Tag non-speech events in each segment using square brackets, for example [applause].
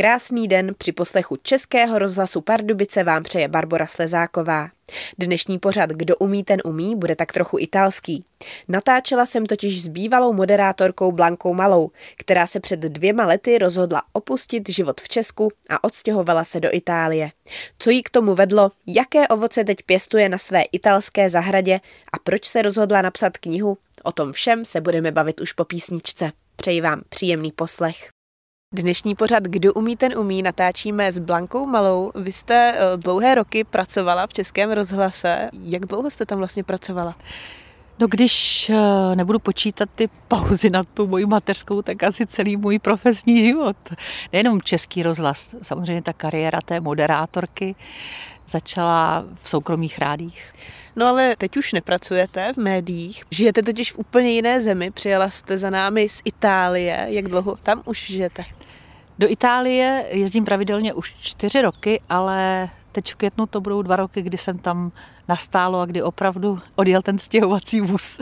Krásný den při poslechu Českého rozhlasu Pardubice vám přeje Barbara Slezáková. Dnešní pořad Kdo umí, ten umí bude tak trochu italský. Natáčela jsem totiž s bývalou moderátorkou Blankou Malou, která se před dvěma lety rozhodla opustit život v Česku a odstěhovala se do Itálie. Co jí k tomu vedlo, jaké ovoce teď pěstuje na své italské zahradě a proč se rozhodla napsat knihu, o tom všem se budeme bavit už po písničce. Přeji vám příjemný poslech. Dnešní pořad Kdo umí, ten umí natáčíme s Blankou Malou. Vy jste eh, dlouhé roky pracovala v Českém rozhlase. Jak dlouho jste tam vlastně pracovala? No když eh, nebudu počítat ty pauzy na tu moji mateřskou, tak asi celý můj profesní život. Nejenom český rozhlas, samozřejmě ta kariéra té moderátorky začala v soukromých rádích. No ale teď už nepracujete v médiích, žijete totiž v úplně jiné zemi, přijela jste za námi z Itálie. Jak dlouho tam už žijete? Do Itálie jezdím pravidelně už čtyři roky, ale teď v květnu to budou dva roky, kdy jsem tam nastálo a kdy opravdu odjel ten stěhovací vůz.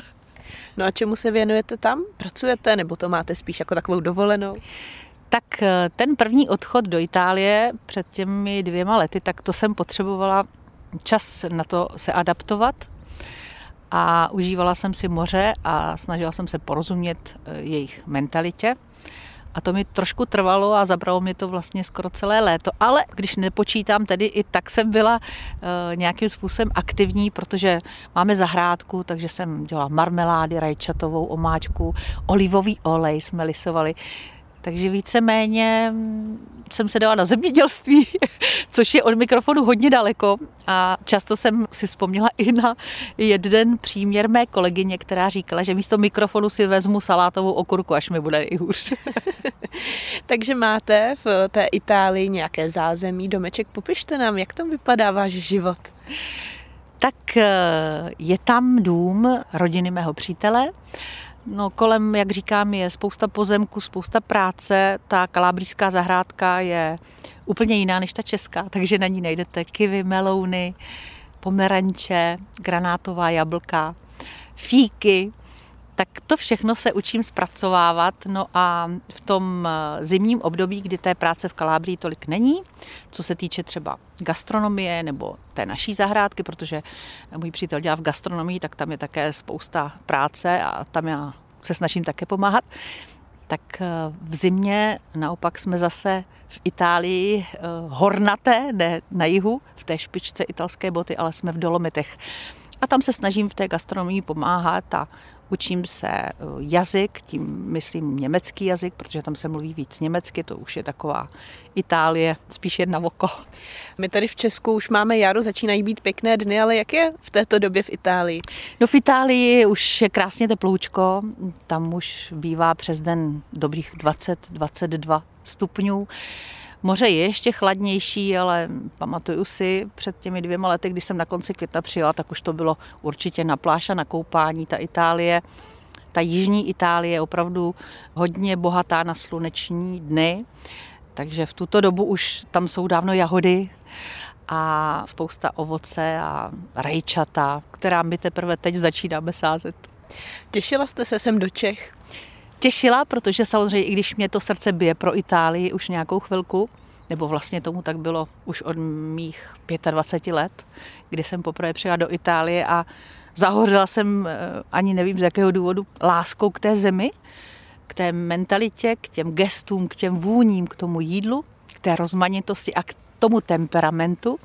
No a čemu se věnujete tam? Pracujete nebo to máte spíš jako takovou dovolenou? Tak eh, ten první odchod do Itálie před těmi dvěma lety, tak to jsem potřebovala čas na to se adaptovat a užívala jsem si moře a snažila jsem se porozumět eh, jejich mentalitě. A to mi trošku trvalo a zabralo mi to vlastně skoro celé léto. Ale když nepočítám tedy, i tak jsem byla e, nějakým způsobem aktivní, protože máme zahrádku, takže jsem dělala marmelády, rajčatovou omáčku, olivový olej jsme lisovali. Takže víceméně jsem se dala na zemědělství, [laughs] což je od mikrofonu hodně daleko. A často jsem si vzpomněla i na jeden příměr mé kolegyně, která říkala, že místo mikrofonu si vezmu salátovou okurku, až mi bude nejhůř. [laughs] Takže máte v té Itálii nějaké zázemí, domeček. Popište nám, jak tam vypadá váš život. Tak eh, je tam dům rodiny mého přítele. No kolem, jak říkám, je spousta pozemků, spousta práce. Ta kalábrijská zahrádka je úplně jiná než ta česká, [laughs] takže na ní najdete kivy, melouny, pomeranče, granátová jablka, fíky, tak to všechno se učím zpracovávat. No a v tom eh, zimním období, kdy té práce v Kalábrii tolik není, co se týče třeba gastronomie nebo té naší zahrádky, protože můj přítel dělá v gastronomii, tak tam je také spousta práce a tam já se snažím také pomáhat. Tak eh, v zimě naopak jsme zase v Itálii eh, hornaté, ne na jihu, v té špičce italské boty, ale jsme v Dolomitech. A tam se snažím v té gastronomii pomáhat a Učím se eh, jazyk, tím myslím německý jazyk, protože tam se mluví víc německy, to už je taková Itálie, spíš jedna oko. My tady v Česku už máme jaro, začínají být pěkné dny, ale jak je v této době v Itálii? No v Itálii už je krásně teploučko, tam už bývá přes den dobrých 20-22 stupňů. Moře je ještě chladnější, ale pamatuju si před těmi dvěma lety, když jsem na konci května přijela, tak už to bylo určitě na pláž a na koupání. Ta Itálie, ta jižní Itálie je opravdu hodně bohatá na sluneční dny, takže v tuto dobu už tam jsou dávno jahody a spousta ovoce a rajčata, která my teprve teď začínáme sázet. Těšila jste se sem do Čech? Těšila, protože samozřejmě, i když mě to srdce bije pro Itálii už nějakou chvilku, nebo vlastně tomu tak bylo už od mých 25 let, kdy jsem poprvé přijela do Itálie a zahořela jsem, eh, ani nevím z jakého důvodu, láskou k té zemi, k té mentalitě, k těm gestům, k těm vůním, k tomu jídlu, k té rozmanitosti a k tomu temperamentu.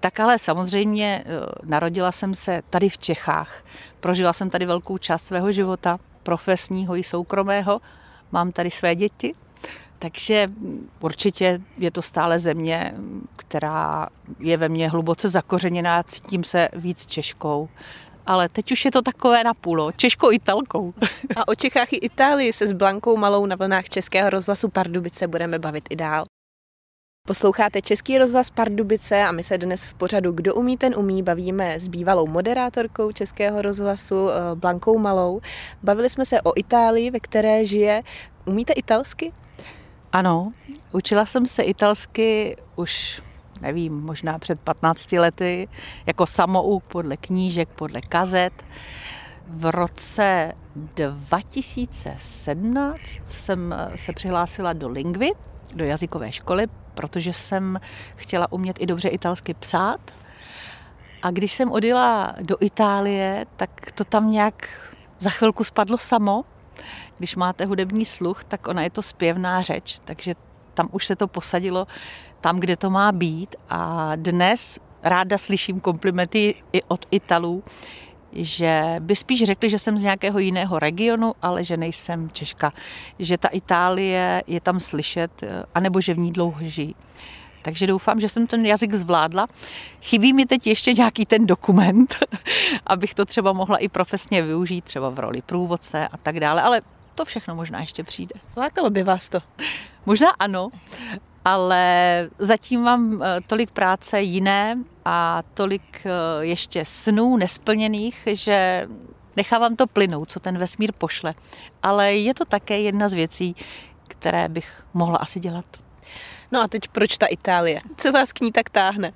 Tak ale samozřejmě eh, narodila jsem se tady v Čechách. Prožila jsem tady velkou část svého života profesního i soukromého. Mám tady své děti, takže určitě je to stále země, která je ve mně hluboce zakořeněná, cítím se víc Češkou. Ale teď už je to takové na půl, Češko-Italkou. A o Čechách i Itálii se s Blankou Malou na vlnách Českého rozhlasu Pardubice budeme bavit i dál. Posloucháte Český rozhlas Pardubice a my se dnes v pořadu Kdo umí, ten umí bavíme s bývalou moderátorkou Českého rozhlasu eh, Blankou Malou. Bavili jsme se o Itálii, ve které žije. Umíte italsky? Ano, učila jsem se italsky už nevím, možná před 15 lety, jako samouk podle knížek, podle kazet. V roce 2017 jsem se přihlásila do Lingvy, do jazykové školy, protože jsem chtěla umět i dobře italsky psát. A když jsem odjela do Itálie, tak to tam nějak za chvilku spadlo samo. Když máte hudební sluch, tak ona je to zpěvná řeč, takže tam už se to posadilo tam, kde to má být. A dnes ráda slyším komplimenty i od Italů, že by spíš řekli, že jsem z nějakého jiného regionu, ale že nejsem Češka. Že ta Itálie je tam slyšet, eh, anebo že v ní dlouho žijí. Takže doufám, že jsem ten jazyk zvládla. Chybí mi teď ještě nějaký ten dokument, [laughs] abych to třeba mohla i profesně využít, třeba v roli průvodce a tak dále, ale to všechno možná ještě přijde. Lákalo by vás to? Možná ano, ale zatím mám eh, tolik práce jiné a tolik eh, ještě snů nesplněných, že nechávám to plynout, co ten vesmír pošle. Ale je to také jedna z věcí, které bych mohla asi dělat. No a teď proč ta Itálie? Co vás k ní tak táhne?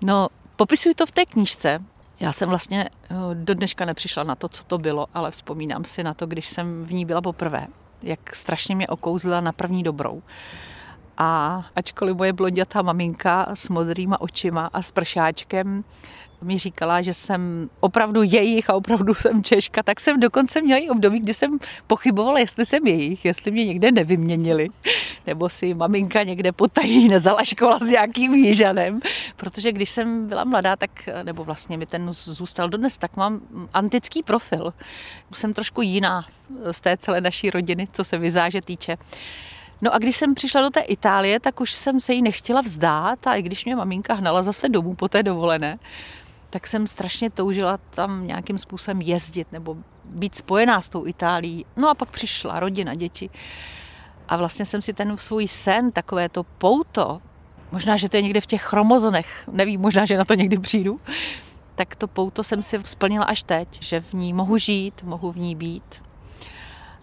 No, popisuji to v té knížce. Já jsem vlastně eh, do dneška nepřišla na to, co to bylo, ale vzpomínám si na to, když jsem v ní byla poprvé. Jak strašně mě okouzla na první dobrou. A ačkoliv moje blondětá maminka s modrýma očima a s pršáčkem mi říkala, že jsem opravdu jejich a opravdu jsem Češka, tak jsem dokonce měla i období, kdy jsem pochybovala, jestli jsem jejich, jestli mě někde nevyměnili, nebo si maminka někde potají nezalaškovala s nějakým jížanem, protože když jsem byla mladá, tak, nebo vlastně mi ten zůstal dodnes, tak mám antický profil. Jsem trošku jiná z té celé naší rodiny, co se vyzáže týče. No a když jsem přišla do té Itálie, tak už jsem se jí nechtěla vzdát a i když mě maminka hnala zase domů po té dovolené, tak jsem strašně toužila tam nějakým způsobem jezdit nebo být spojená s tou Itálií. No a pak přišla rodina, děti. A vlastně jsem si ten svůj sen, takové to pouto, možná, že to je někde v těch chromozonech, nevím, možná, že na to někdy přijdu, tak to pouto jsem si splnila až teď, že v ní mohu žít, mohu v ní být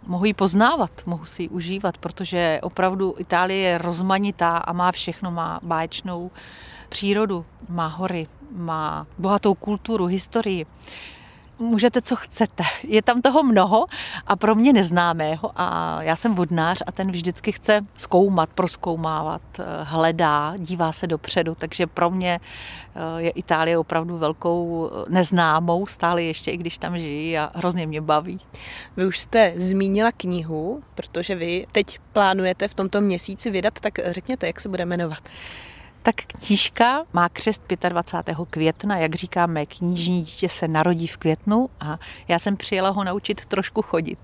mohu ji poznávat, mohu si ji užívat, protože opravdu Itálie je rozmanitá a má všechno, má báječnou přírodu, má hory, má bohatou kulturu, historii můžete, co chcete. Je tam toho mnoho a pro mě neznámého a já jsem vodnář a ten vždycky chce zkoumat, proskoumávat, eh, hledá, dívá se dopředu, takže pro mě eh, je Itálie opravdu velkou eh, neznámou, stále ještě, i když tam žijí a hrozně mě baví. Vy už jste zmínila knihu, protože vy teď plánujete v tomto měsíci vydat, tak řekněte, jak se bude jmenovat. Tak knížka má křest 25. května, jak říká mé knižní dítě se narodí v květnu a já jsem přijela ho naučit trošku chodit.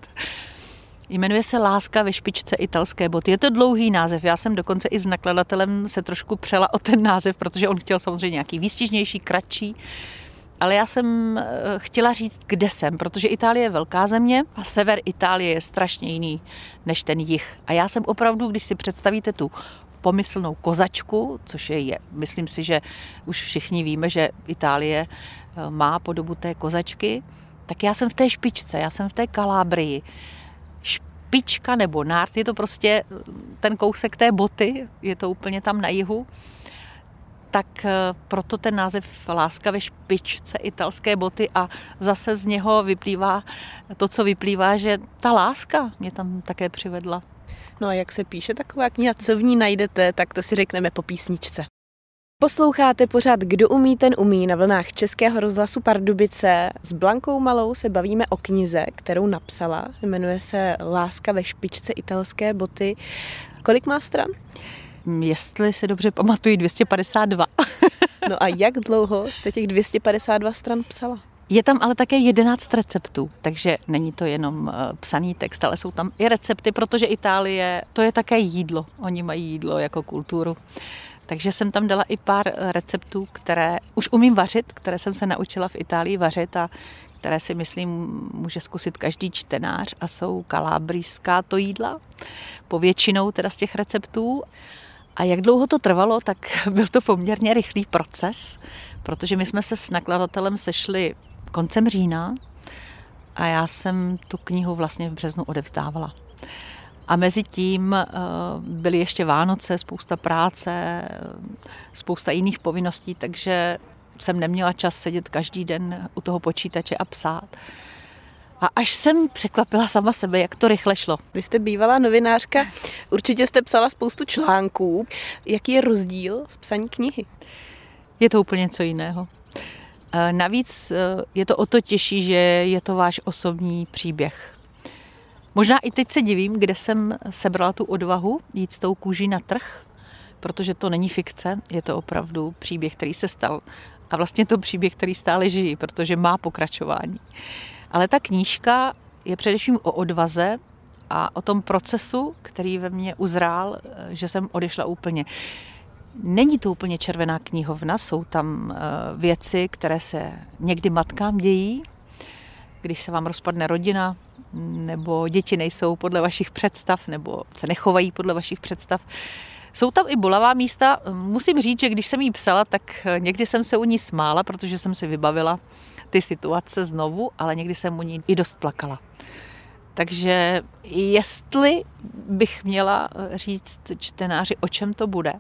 Jmenuje se Láska ve špičce italské boty. Je to dlouhý název. Já jsem dokonce i s nakladatelem se trošku přela o ten název, protože on chtěl samozřejmě nějaký výstižnější, kratší. Ale já jsem eh, chtěla říct, kde jsem, protože Itálie je velká země a sever Itálie je strašně jiný než ten jih. A já jsem opravdu, když si představíte tu pomyslnou kozačku, což je, je, myslím si, že už všichni víme, že Itálie eh, má podobu té kozačky, tak já jsem v té špičce, já jsem v té Kalábrii. Špička nebo nárt, je to prostě eh, ten kousek té boty, je to úplně tam na jihu. Tak eh, proto ten název Láska ve špičce italské boty a zase z něho vyplývá to, co vyplývá, že ta láska mě tam také přivedla. No a jak se píše taková kniha, co v ní najdete, tak to si řekneme po písničce. Posloucháte pořád Kdo umí, ten umí na vlnách Českého rozhlasu Pardubice. S Blankou Malou se bavíme o knize, kterou napsala. Jmenuje se Láska ve špičce italské boty. Kolik má stran? Jestli se dobře pamatuju, 252. no a jak dlouho jste těch 252 stran psala? Je tam ale také 11 receptů, takže není to jenom eh, psaný text, ale jsou tam i recepty, protože Itálie, to je také jídlo. Oni mají jídlo jako kulturu. Takže jsem tam dala i pár eh, receptů, které už umím vařit, které jsem se naučila v Itálii vařit a které si myslím může zkusit každý čtenář a jsou kalábrijská to jídla, povětšinou teda z těch receptů. A jak dlouho to trvalo, tak [laughs] byl to poměrně rychlý proces, protože my jsme se s nakladatelem sešli koncem října a já jsem tu knihu vlastně v březnu odevzdávala. A mezi tím eh, byly ještě Vánoce, spousta práce, spousta jiných povinností, takže jsem neměla čas sedět každý den u toho počítače a psát. A až jsem překvapila sama sebe, jak to rychle šlo. Vy jste bývalá novinářka, určitě jste psala spoustu článků. Jaký je rozdíl v psaní knihy? Je to úplně něco jiného. E, navíc e, je to o to těžší, že je to váš osobní příběh. Možná i teď se divím, kde jsem sebrala tu odvahu jít s tou kůží na trh, protože to není fikce, je to opravdu příběh, který se stal. A vlastně to příběh, který stále žijí, protože má pokračování. Ale ta knížka je především o odvaze a o tom procesu, který ve mně uzrál, že jsem odešla úplně. Není to úplně červená knihovna, jsou tam eh, věci, které se někdy matkám dějí, když se vám rozpadne rodina, nebo děti nejsou podle vašich představ, nebo se nechovají podle vašich představ. Jsou tam i bolavá místa. Musím říct, že když jsem jí psala, tak někdy jsem se u ní smála, protože jsem si vybavila ty situace znovu, ale někdy jsem u ní i dost plakala. Takže jestli bych měla říct čtenáři, o čem to bude,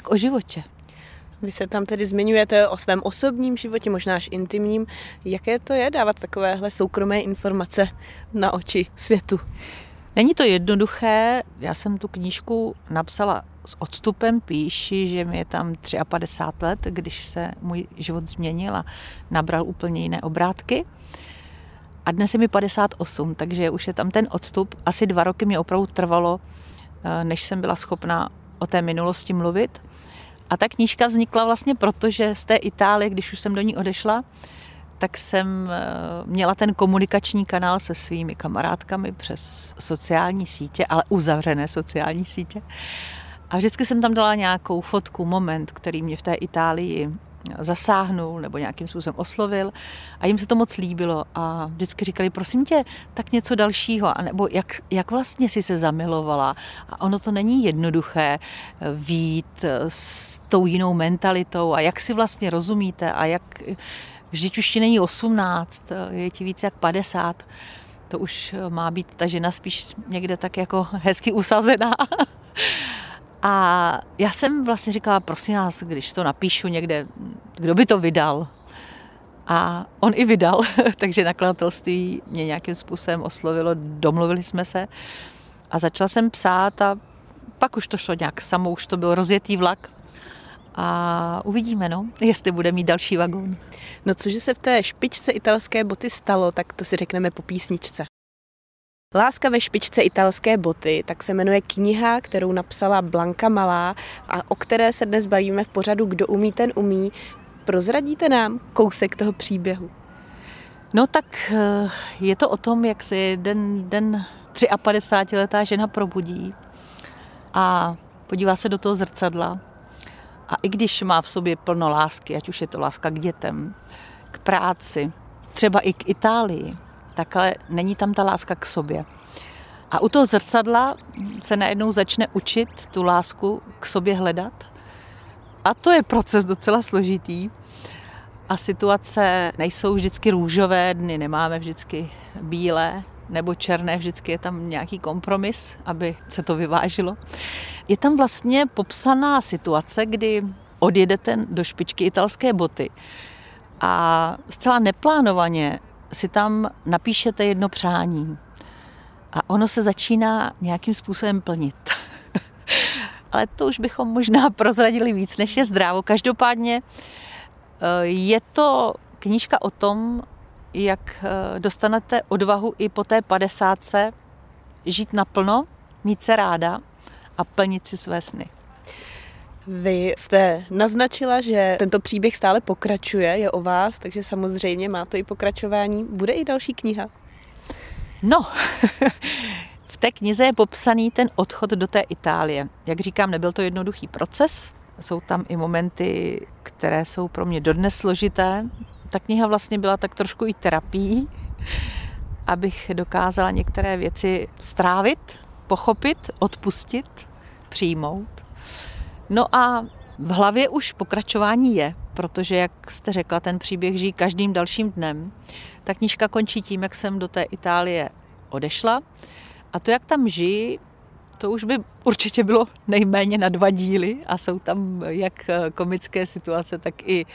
tak o životě. Vy se tam tedy zmiňujete o svém osobním životě, možná až intimním. Jaké to je dávat takovéhle soukromé informace na oči světu? Není to jednoduché. Já jsem tu knížku napsala s odstupem, píši, že mi je tam 53 let, když se můj život změnil a nabral úplně jiné obrátky. A dnes je mi 58, takže už je tam ten odstup. Asi dva roky mě opravdu trvalo, eh, než jsem byla schopná o té minulosti mluvit. A ta knížka vznikla vlastně proto, že z té Itálie, když už jsem do ní odešla, tak jsem eh, měla ten komunikační kanál se svými kamarádkami přes sociální sítě, ale uzavřené sociální sítě. A vždycky jsem tam dala nějakou fotku, moment, který mě v té Itálii zasáhnul nebo nějakým způsobem oslovil. A jim se to moc líbilo a vždycky říkali, prosím tě, tak něco dalšího, a nebo jak, jak vlastně si se zamilovala? A ono to není jednoduché eh, vít eh, s tou jinou mentalitou. A jak si vlastně rozumíte? A jak, vždyť už ti není 18, eh, je ti víc jak 50, to už má být ta žena spíš někde tak jako hezky usazená. [laughs] A já jsem vlastně říkala, prosím vás, když to napíšu někde, kdo by to vydal? A on i vydal, [laughs] takže nakladatelství mě nějakým způsobem oslovilo, domluvili jsme se a začala jsem psát a pak už to šlo nějak samo, už to byl rozjetý vlak a uvidíme, no, jestli bude mít další vagón. No cože se v té špičce italské boty stalo, tak to si řekneme po písničce. Láska ve špičce italské boty, tak se jmenuje kniha, kterou napsala Blanka Malá a o které se dnes bavíme v pořadu Kdo umí, ten umí. Prozradíte nám kousek toho příběhu? No tak eh, je to o tom, jak se jeden den 53-letá žena probudí a podívá se do toho zrcadla a i když má v sobě plno lásky, ať už je to láska k dětem, k práci, třeba i k Itálii, tak ale není tam ta láska k sobě. A u toho zrcadla se najednou začne učit tu lásku k sobě hledat. A to je proces docela složitý. A situace nejsou vždycky růžové dny, nemáme vždycky bílé nebo černé, vždycky je tam nějaký kompromis, aby se to vyvážilo. Je tam vlastně popsaná situace, kdy odjedete do špičky italské boty a zcela neplánovaně si tam napíšete jedno přání a ono se začíná nějakým způsobem plnit. [laughs] Ale to už bychom možná prozradili víc, než je zdrávo. Každopádně eh, je to knížka o tom, jak eh, dostanete odvahu i po té padesátce žít naplno, mít se ráda a plnit si své sny. Vy jste naznačila, že tento příběh stále pokračuje, je o vás, takže samozřejmě má to i pokračování. Bude i další kniha? No, [laughs] v té knize je popsaný ten odchod do té Itálie. Jak říkám, nebyl to jednoduchý proces. Jsou tam i momenty, které jsou pro mě dodnes složité. Ta kniha vlastně byla tak trošku i terapií, [laughs] abych dokázala některé věci strávit, pochopit, odpustit, přijmout. No a v hlavě už pokračování je, protože, jak jste řekla, ten příběh žijí každým dalším dnem. Ta knížka končí tím, jak jsem do té Itálie odešla. A to, jak tam žijí, to už by určitě bylo nejméně na dva díly a jsou tam jak komické situace, tak i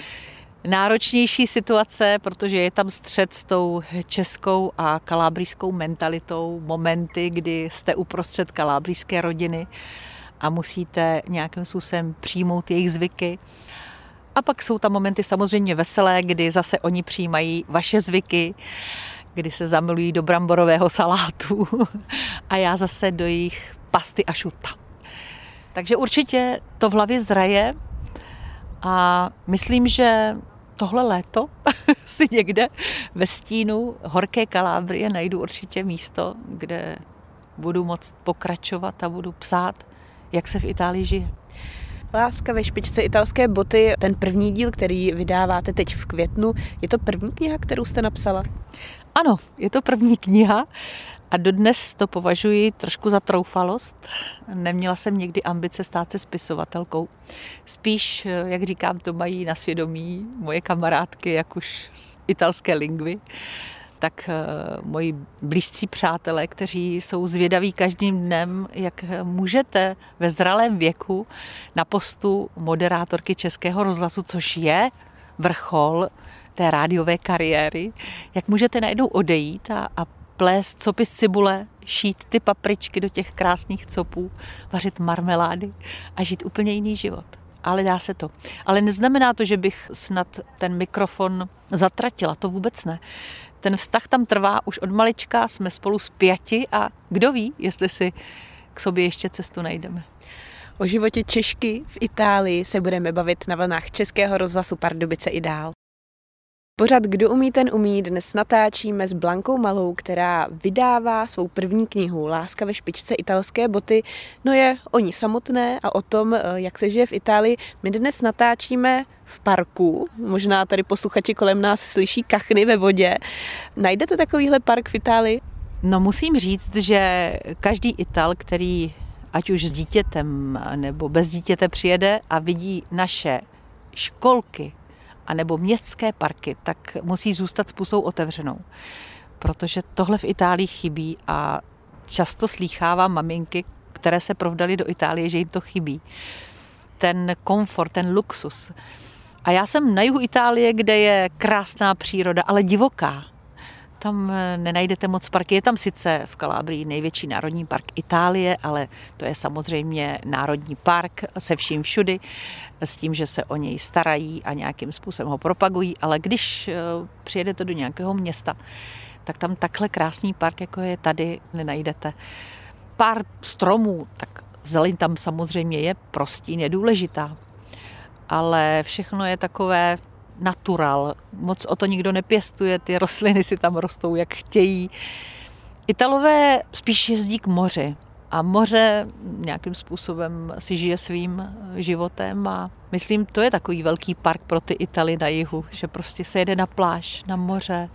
náročnější situace, protože je tam střed s tou českou a kalábrijskou mentalitou, momenty, kdy jste uprostřed kalábrijské rodiny a musíte nějakým způsobem přijmout jejich zvyky. A pak jsou tam momenty samozřejmě veselé, kdy zase oni přijímají vaše zvyky, kdy se zamilují do bramborového salátu [laughs] a já zase do jejich pasty a šuta. Takže určitě to v hlavě zraje a myslím, že tohle léto [laughs] si někde ve stínu horké Kalábrie najdu určitě místo, kde budu moct pokračovat a budu psát, jak se v Itálii žije. Láska ve špičce italské boty, ten první díl, který vydáváte teď v květnu, je to první kniha, kterou jste napsala? Ano, je to první kniha a dodnes to považuji trošku za troufalost. Neměla jsem nikdy ambice stát se spisovatelkou. Spíš, jak říkám, to mají na svědomí moje kamarádky, jak už z italské lingvy, tak eh, moji blízcí přátelé, kteří jsou zvědaví každým dnem, jak můžete ve zralém věku na postu moderátorky Českého rozhlasu, což je vrchol té rádiové kariéry, jak můžete najednou odejít a, a plést copy z cibule, šít ty papričky do těch krásných copů, vařit marmelády a žít úplně jiný život. Ale dá se to. Ale neznamená to, že bych snad ten mikrofon zatratila, to vůbec ne. Ten vztah tam trvá už od malička, jsme spolu pěti a kdo ví, jestli si k sobě ještě cestu najdeme. O životě Češky v Itálii se budeme bavit na vlnách Českého rozhlasu Pardubice i dál. Pořad Kdo umí, ten umí dnes natáčíme s Blankou Malou, která vydává svou první knihu Láska ve špičce italské boty. No je o ní samotné a o tom, eh, jak se žije v Itálii. My dnes natáčíme v parku, možná tady posluchači kolem nás slyší kachny ve vodě. Najdete takovýhle park v Itálii? No musím říct, že každý Ital, který ať už s dítětem nebo bez dítěte přijede a vidí naše školky, anebo městské parky, tak musí zůstat s pusou otevřenou. Protože tohle v Itálii chybí a často slýchávám maminky, které se provdali do Itálie, že jim to chybí. Ten komfort, ten luxus. A já jsem na jihu Itálie, kde je krásná příroda, ale divoká tam eh, nenajdete moc parky. Je tam sice v Kalábrii největší národní park Itálie, ale to je samozřejmě národní park se vším všudy, s tím, že se o něj starají a nějakým způsobem ho propagují, ale když eh, přijedete do nějakého města, tak tam takhle krásný park, jako je tady, nenajdete. Pár stromů, tak zeleň tam samozřejmě je, prostí, nedůležitá, ale všechno je takové natural. Moc o to nikdo nepěstuje, ty rostliny si tam rostou, jak chtějí. Italové spíš jezdí k moři a moře nějakým způsobem si žije svým životem a myslím, to je takový velký park pro ty Italy na jihu, že prostě se jede na pláž, na moře.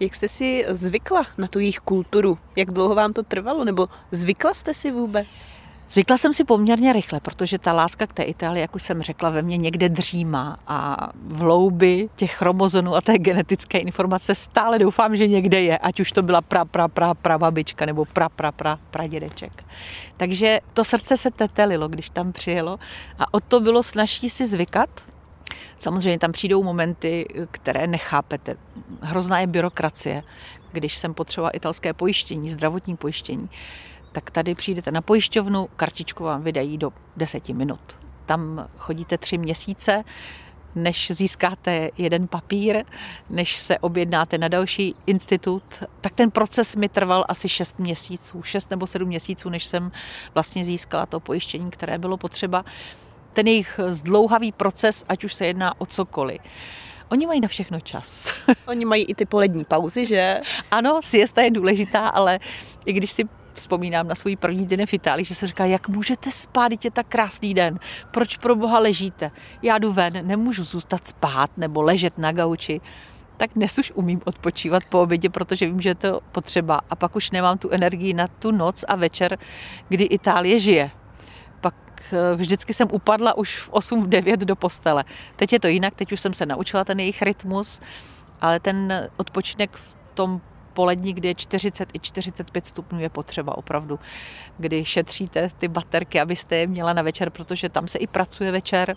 Jak jste si zvykla na tu jejich kulturu? Jak dlouho vám to trvalo? Nebo zvykla jste si vůbec? Zvykla jsem si poměrně rychle, protože ta láska k té Itálii, jak už jsem řekla, ve mně někde dřímá a v hloubi těch chromozonů a té genetické informace stále doufám, že někde je, ať už to byla pra, pra, pra, pra babička nebo pra, pra, pra, pra dědeček. Takže to srdce se tetelilo, když tam přijelo a o to bylo snažší si zvykat, Samozřejmě tam přijdou momenty, které nechápete. Hrozná je byrokracie, když jsem potřebovala italské pojištění, zdravotní pojištění tak tady přijdete na pojišťovnu, kartičku vám vydají do deseti minut. Tam chodíte tři měsíce, než získáte jeden papír, než se objednáte na další institut, tak ten proces mi trval asi šest měsíců, šest nebo sedm měsíců, než jsem vlastně získala to pojištění, které bylo potřeba. Ten jejich zdlouhavý proces, ať už se jedná o cokoliv. Oni mají na všechno čas. Oni mají i ty polední pauzy, že? [laughs] Ano, siesta je důležitá, ale i když si vzpomínám na svůj první den v Itálii, že se říká, jak můžete spát, je tak krásný den, proč pro boha ležíte? Já jdu ven, nemůžu zůstat spát nebo ležet na gauči tak dnes už umím odpočívat po obědě, protože vím, že je to potřeba. A pak už nemám tu energii na tu noc a večer, kdy Itálie žije. Pak eh, vždycky jsem upadla už v 8, v 9 do postele. Teď je to jinak, teď už jsem se naučila ten jejich rytmus, ale ten odpočinek v tom polední, kdy je 40 i 45 stupňů, je potřeba opravdu, kdy šetříte ty baterky, abyste je měla na večer, protože tam se i pracuje večer.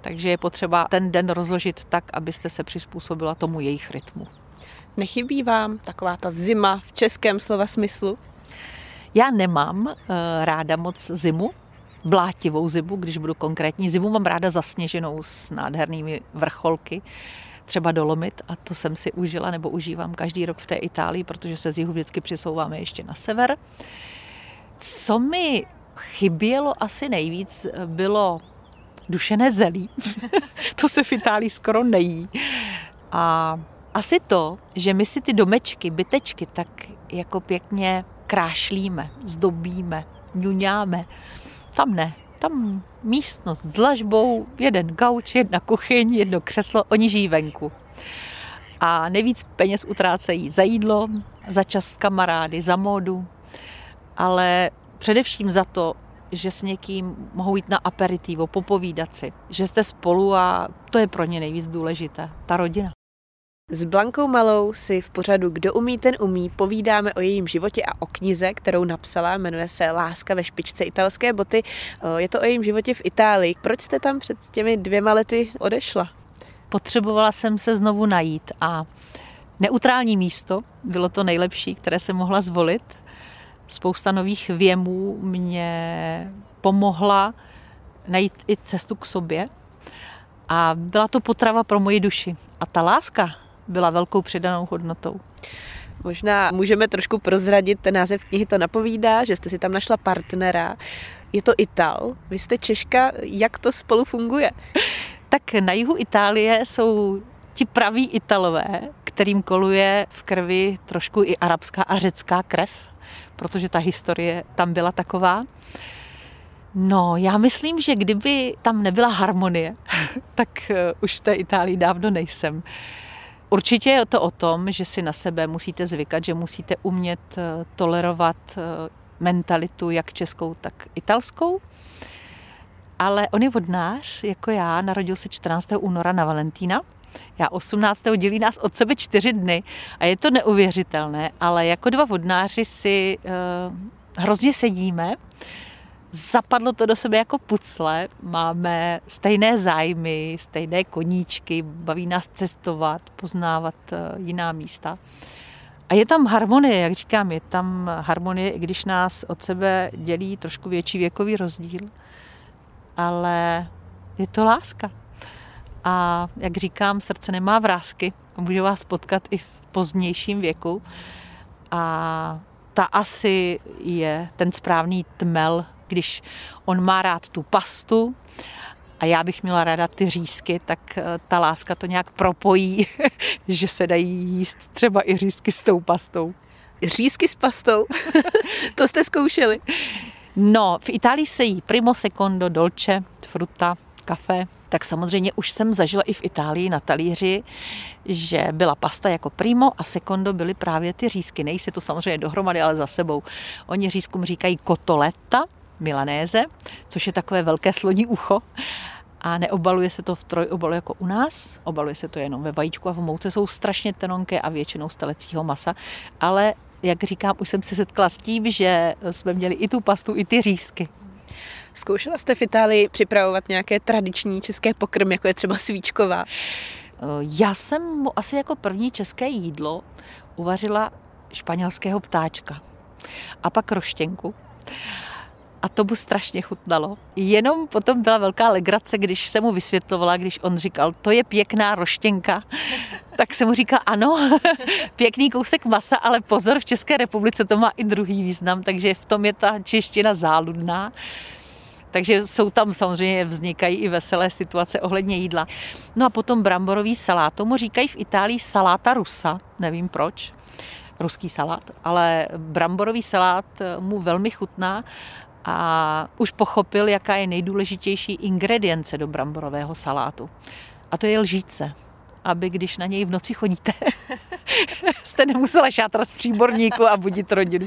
Takže je potřeba ten den rozložit tak, abyste se přizpůsobila tomu jejich rytmu. Nechybí vám taková ta zima v českém slova smyslu? Já nemám uh, ráda moc zimu, blátivou zimu, když budu konkrétní. Zimu mám ráda zasněženou s nádhernými vrcholky, třeba dolomit a to jsem si užila nebo užívám každý rok v té Itálii, protože se z jihu vždycky přesouváme ještě na sever. Co mi chybělo asi nejvíc, bylo dušené zelí. [laughs] to se v Itálii skoro nejí. A asi to, že my si ty domečky, bytečky tak jako pěkně krášlíme, zdobíme, ňuňáme. Tam ne. Tam místnost s dlažbou, jeden gauč, jedna kuchyň, jedno křeslo, oni žijí venku. A nejvíc peněz utrácejí za jídlo, za čas s kamarády, za módu, ale především za to, že s někým mohou jít na aperitivo, popovídat si, že jste spolu a to je pro ně nejvíc důležité, ta rodina. S Blankou Malou si v pořadu Kdo umí, ten umí povídáme o jejím životě a o knize, kterou napsala, jmenuje se Láska ve špičce italské boty. Je to o jejím životě v Itálii. Proč jste tam před těmi dvěma lety odešla? Potřebovala jsem se znovu najít a neutrální místo bylo to nejlepší, které jsem mohla zvolit. Spousta nových věmů mě pomohla najít i cestu k sobě. A byla to potrava pro moji duši. A ta láska, byla velkou přidanou hodnotou. Možná můžeme trošku prozradit, ten název knihy to napovídá, že jste si tam našla partnera. Je to Ital, vy jste Češka, jak to spolu funguje? [laughs] Tak na jihu Itálie jsou ti praví Italové, kterým koluje v krvi trošku i arabská a řecká krev, protože ta historie tam byla taková. No, já myslím, že kdyby tam nebyla harmonie, [laughs] tak eh, už v té Itálii dávno nejsem. Určitě je to o tom, že si na sebe musíte zvykat, že musíte umět eh, tolerovat eh, mentalitu jak českou, tak italskou. Ale on je vodnář, jako já, narodil se 14. února na Valentína. Já 18. dělí nás od sebe čtyři dny a je to neuvěřitelné, ale jako dva vodnáři si uh, hrozně sedíme zapadlo to do sebe jako pucle. Máme stejné zájmy, stejné koníčky, baví nás cestovat, poznávat eh, jiná místa. A je tam harmonie, jak říkám, je tam harmonie, i když nás od sebe dělí trošku větší věkový rozdíl. Ale je to láska. A jak říkám, srdce nemá vrázky. Může vás potkat i v pozdějším věku. A ta asi je ten správný tmel když on má rád tu pastu a já bych měla ráda ty řízky, tak eh, ta láska to nějak propojí, [laughs] že se dají jíst třeba i řízky s tou pastou. Řízky s pastou? [laughs] to jste zkoušeli? No, v Itálii se jí primo, secondo, dolce, fruta, kafe. Tak samozřejmě už jsem zažila i v Itálii na talíři, že byla pasta jako primo a secondo byly právě ty řízky. Nejsi to samozřejmě dohromady, ale za sebou. Oni řízkům říkají kotoleta, milanéze, což je takové velké sloní ucho a neobaluje se to v trojobalu jako u nás, obaluje se to jenom ve vajíčku a v mouce jsou strašně tenonké a většinou z telecího masa, ale jak říkám, už jsem se setkala s tím, že jsme měli i tu pastu, i ty řízky. Zkoušela jste v Itálii připravovat nějaké tradiční české pokrmy, jako je třeba svíčková? Já jsem mu asi jako první české jídlo uvařila španělského ptáčka a pak roštěnku a to mu strašně chutnalo. Jenom potom byla velká legrace, když se mu vysvětlovala, když on říkal, to je pěkná roštěnka, [laughs] tak se mu říkal, ano, [laughs] pěkný kousek masa, ale pozor, v České republice to má i druhý význam, takže v tom je ta čeština záludná. Takže jsou tam samozřejmě vznikají i veselé situace ohledně jídla. No a potom bramborový salát, tomu říkají v Itálii saláta rusa, nevím proč ruský salát, ale bramborový salát mu velmi chutná a už pochopil, jaká je nejdůležitější ingredience do bramborového salátu. A to je lžíce aby když na něj v noci chodíte, [laughs] jste nemusela šátrat z příborníku a budit rodinu.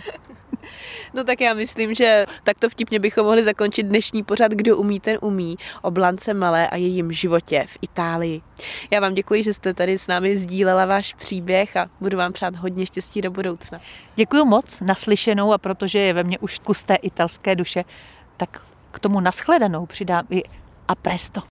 No tak já myslím, že takto vtipně bychom mohli zakončit dnešní pořad Kdo umí, ten umí o Blance Malé a jejím životě v Itálii. Já vám děkuji, že jste tady s námi sdílela váš příběh a budu vám přát hodně štěstí do budoucna. Děkuji moc, naslyšenou a protože je ve mně už kus té italské duše, tak k tomu naschledanou přidám i a presto.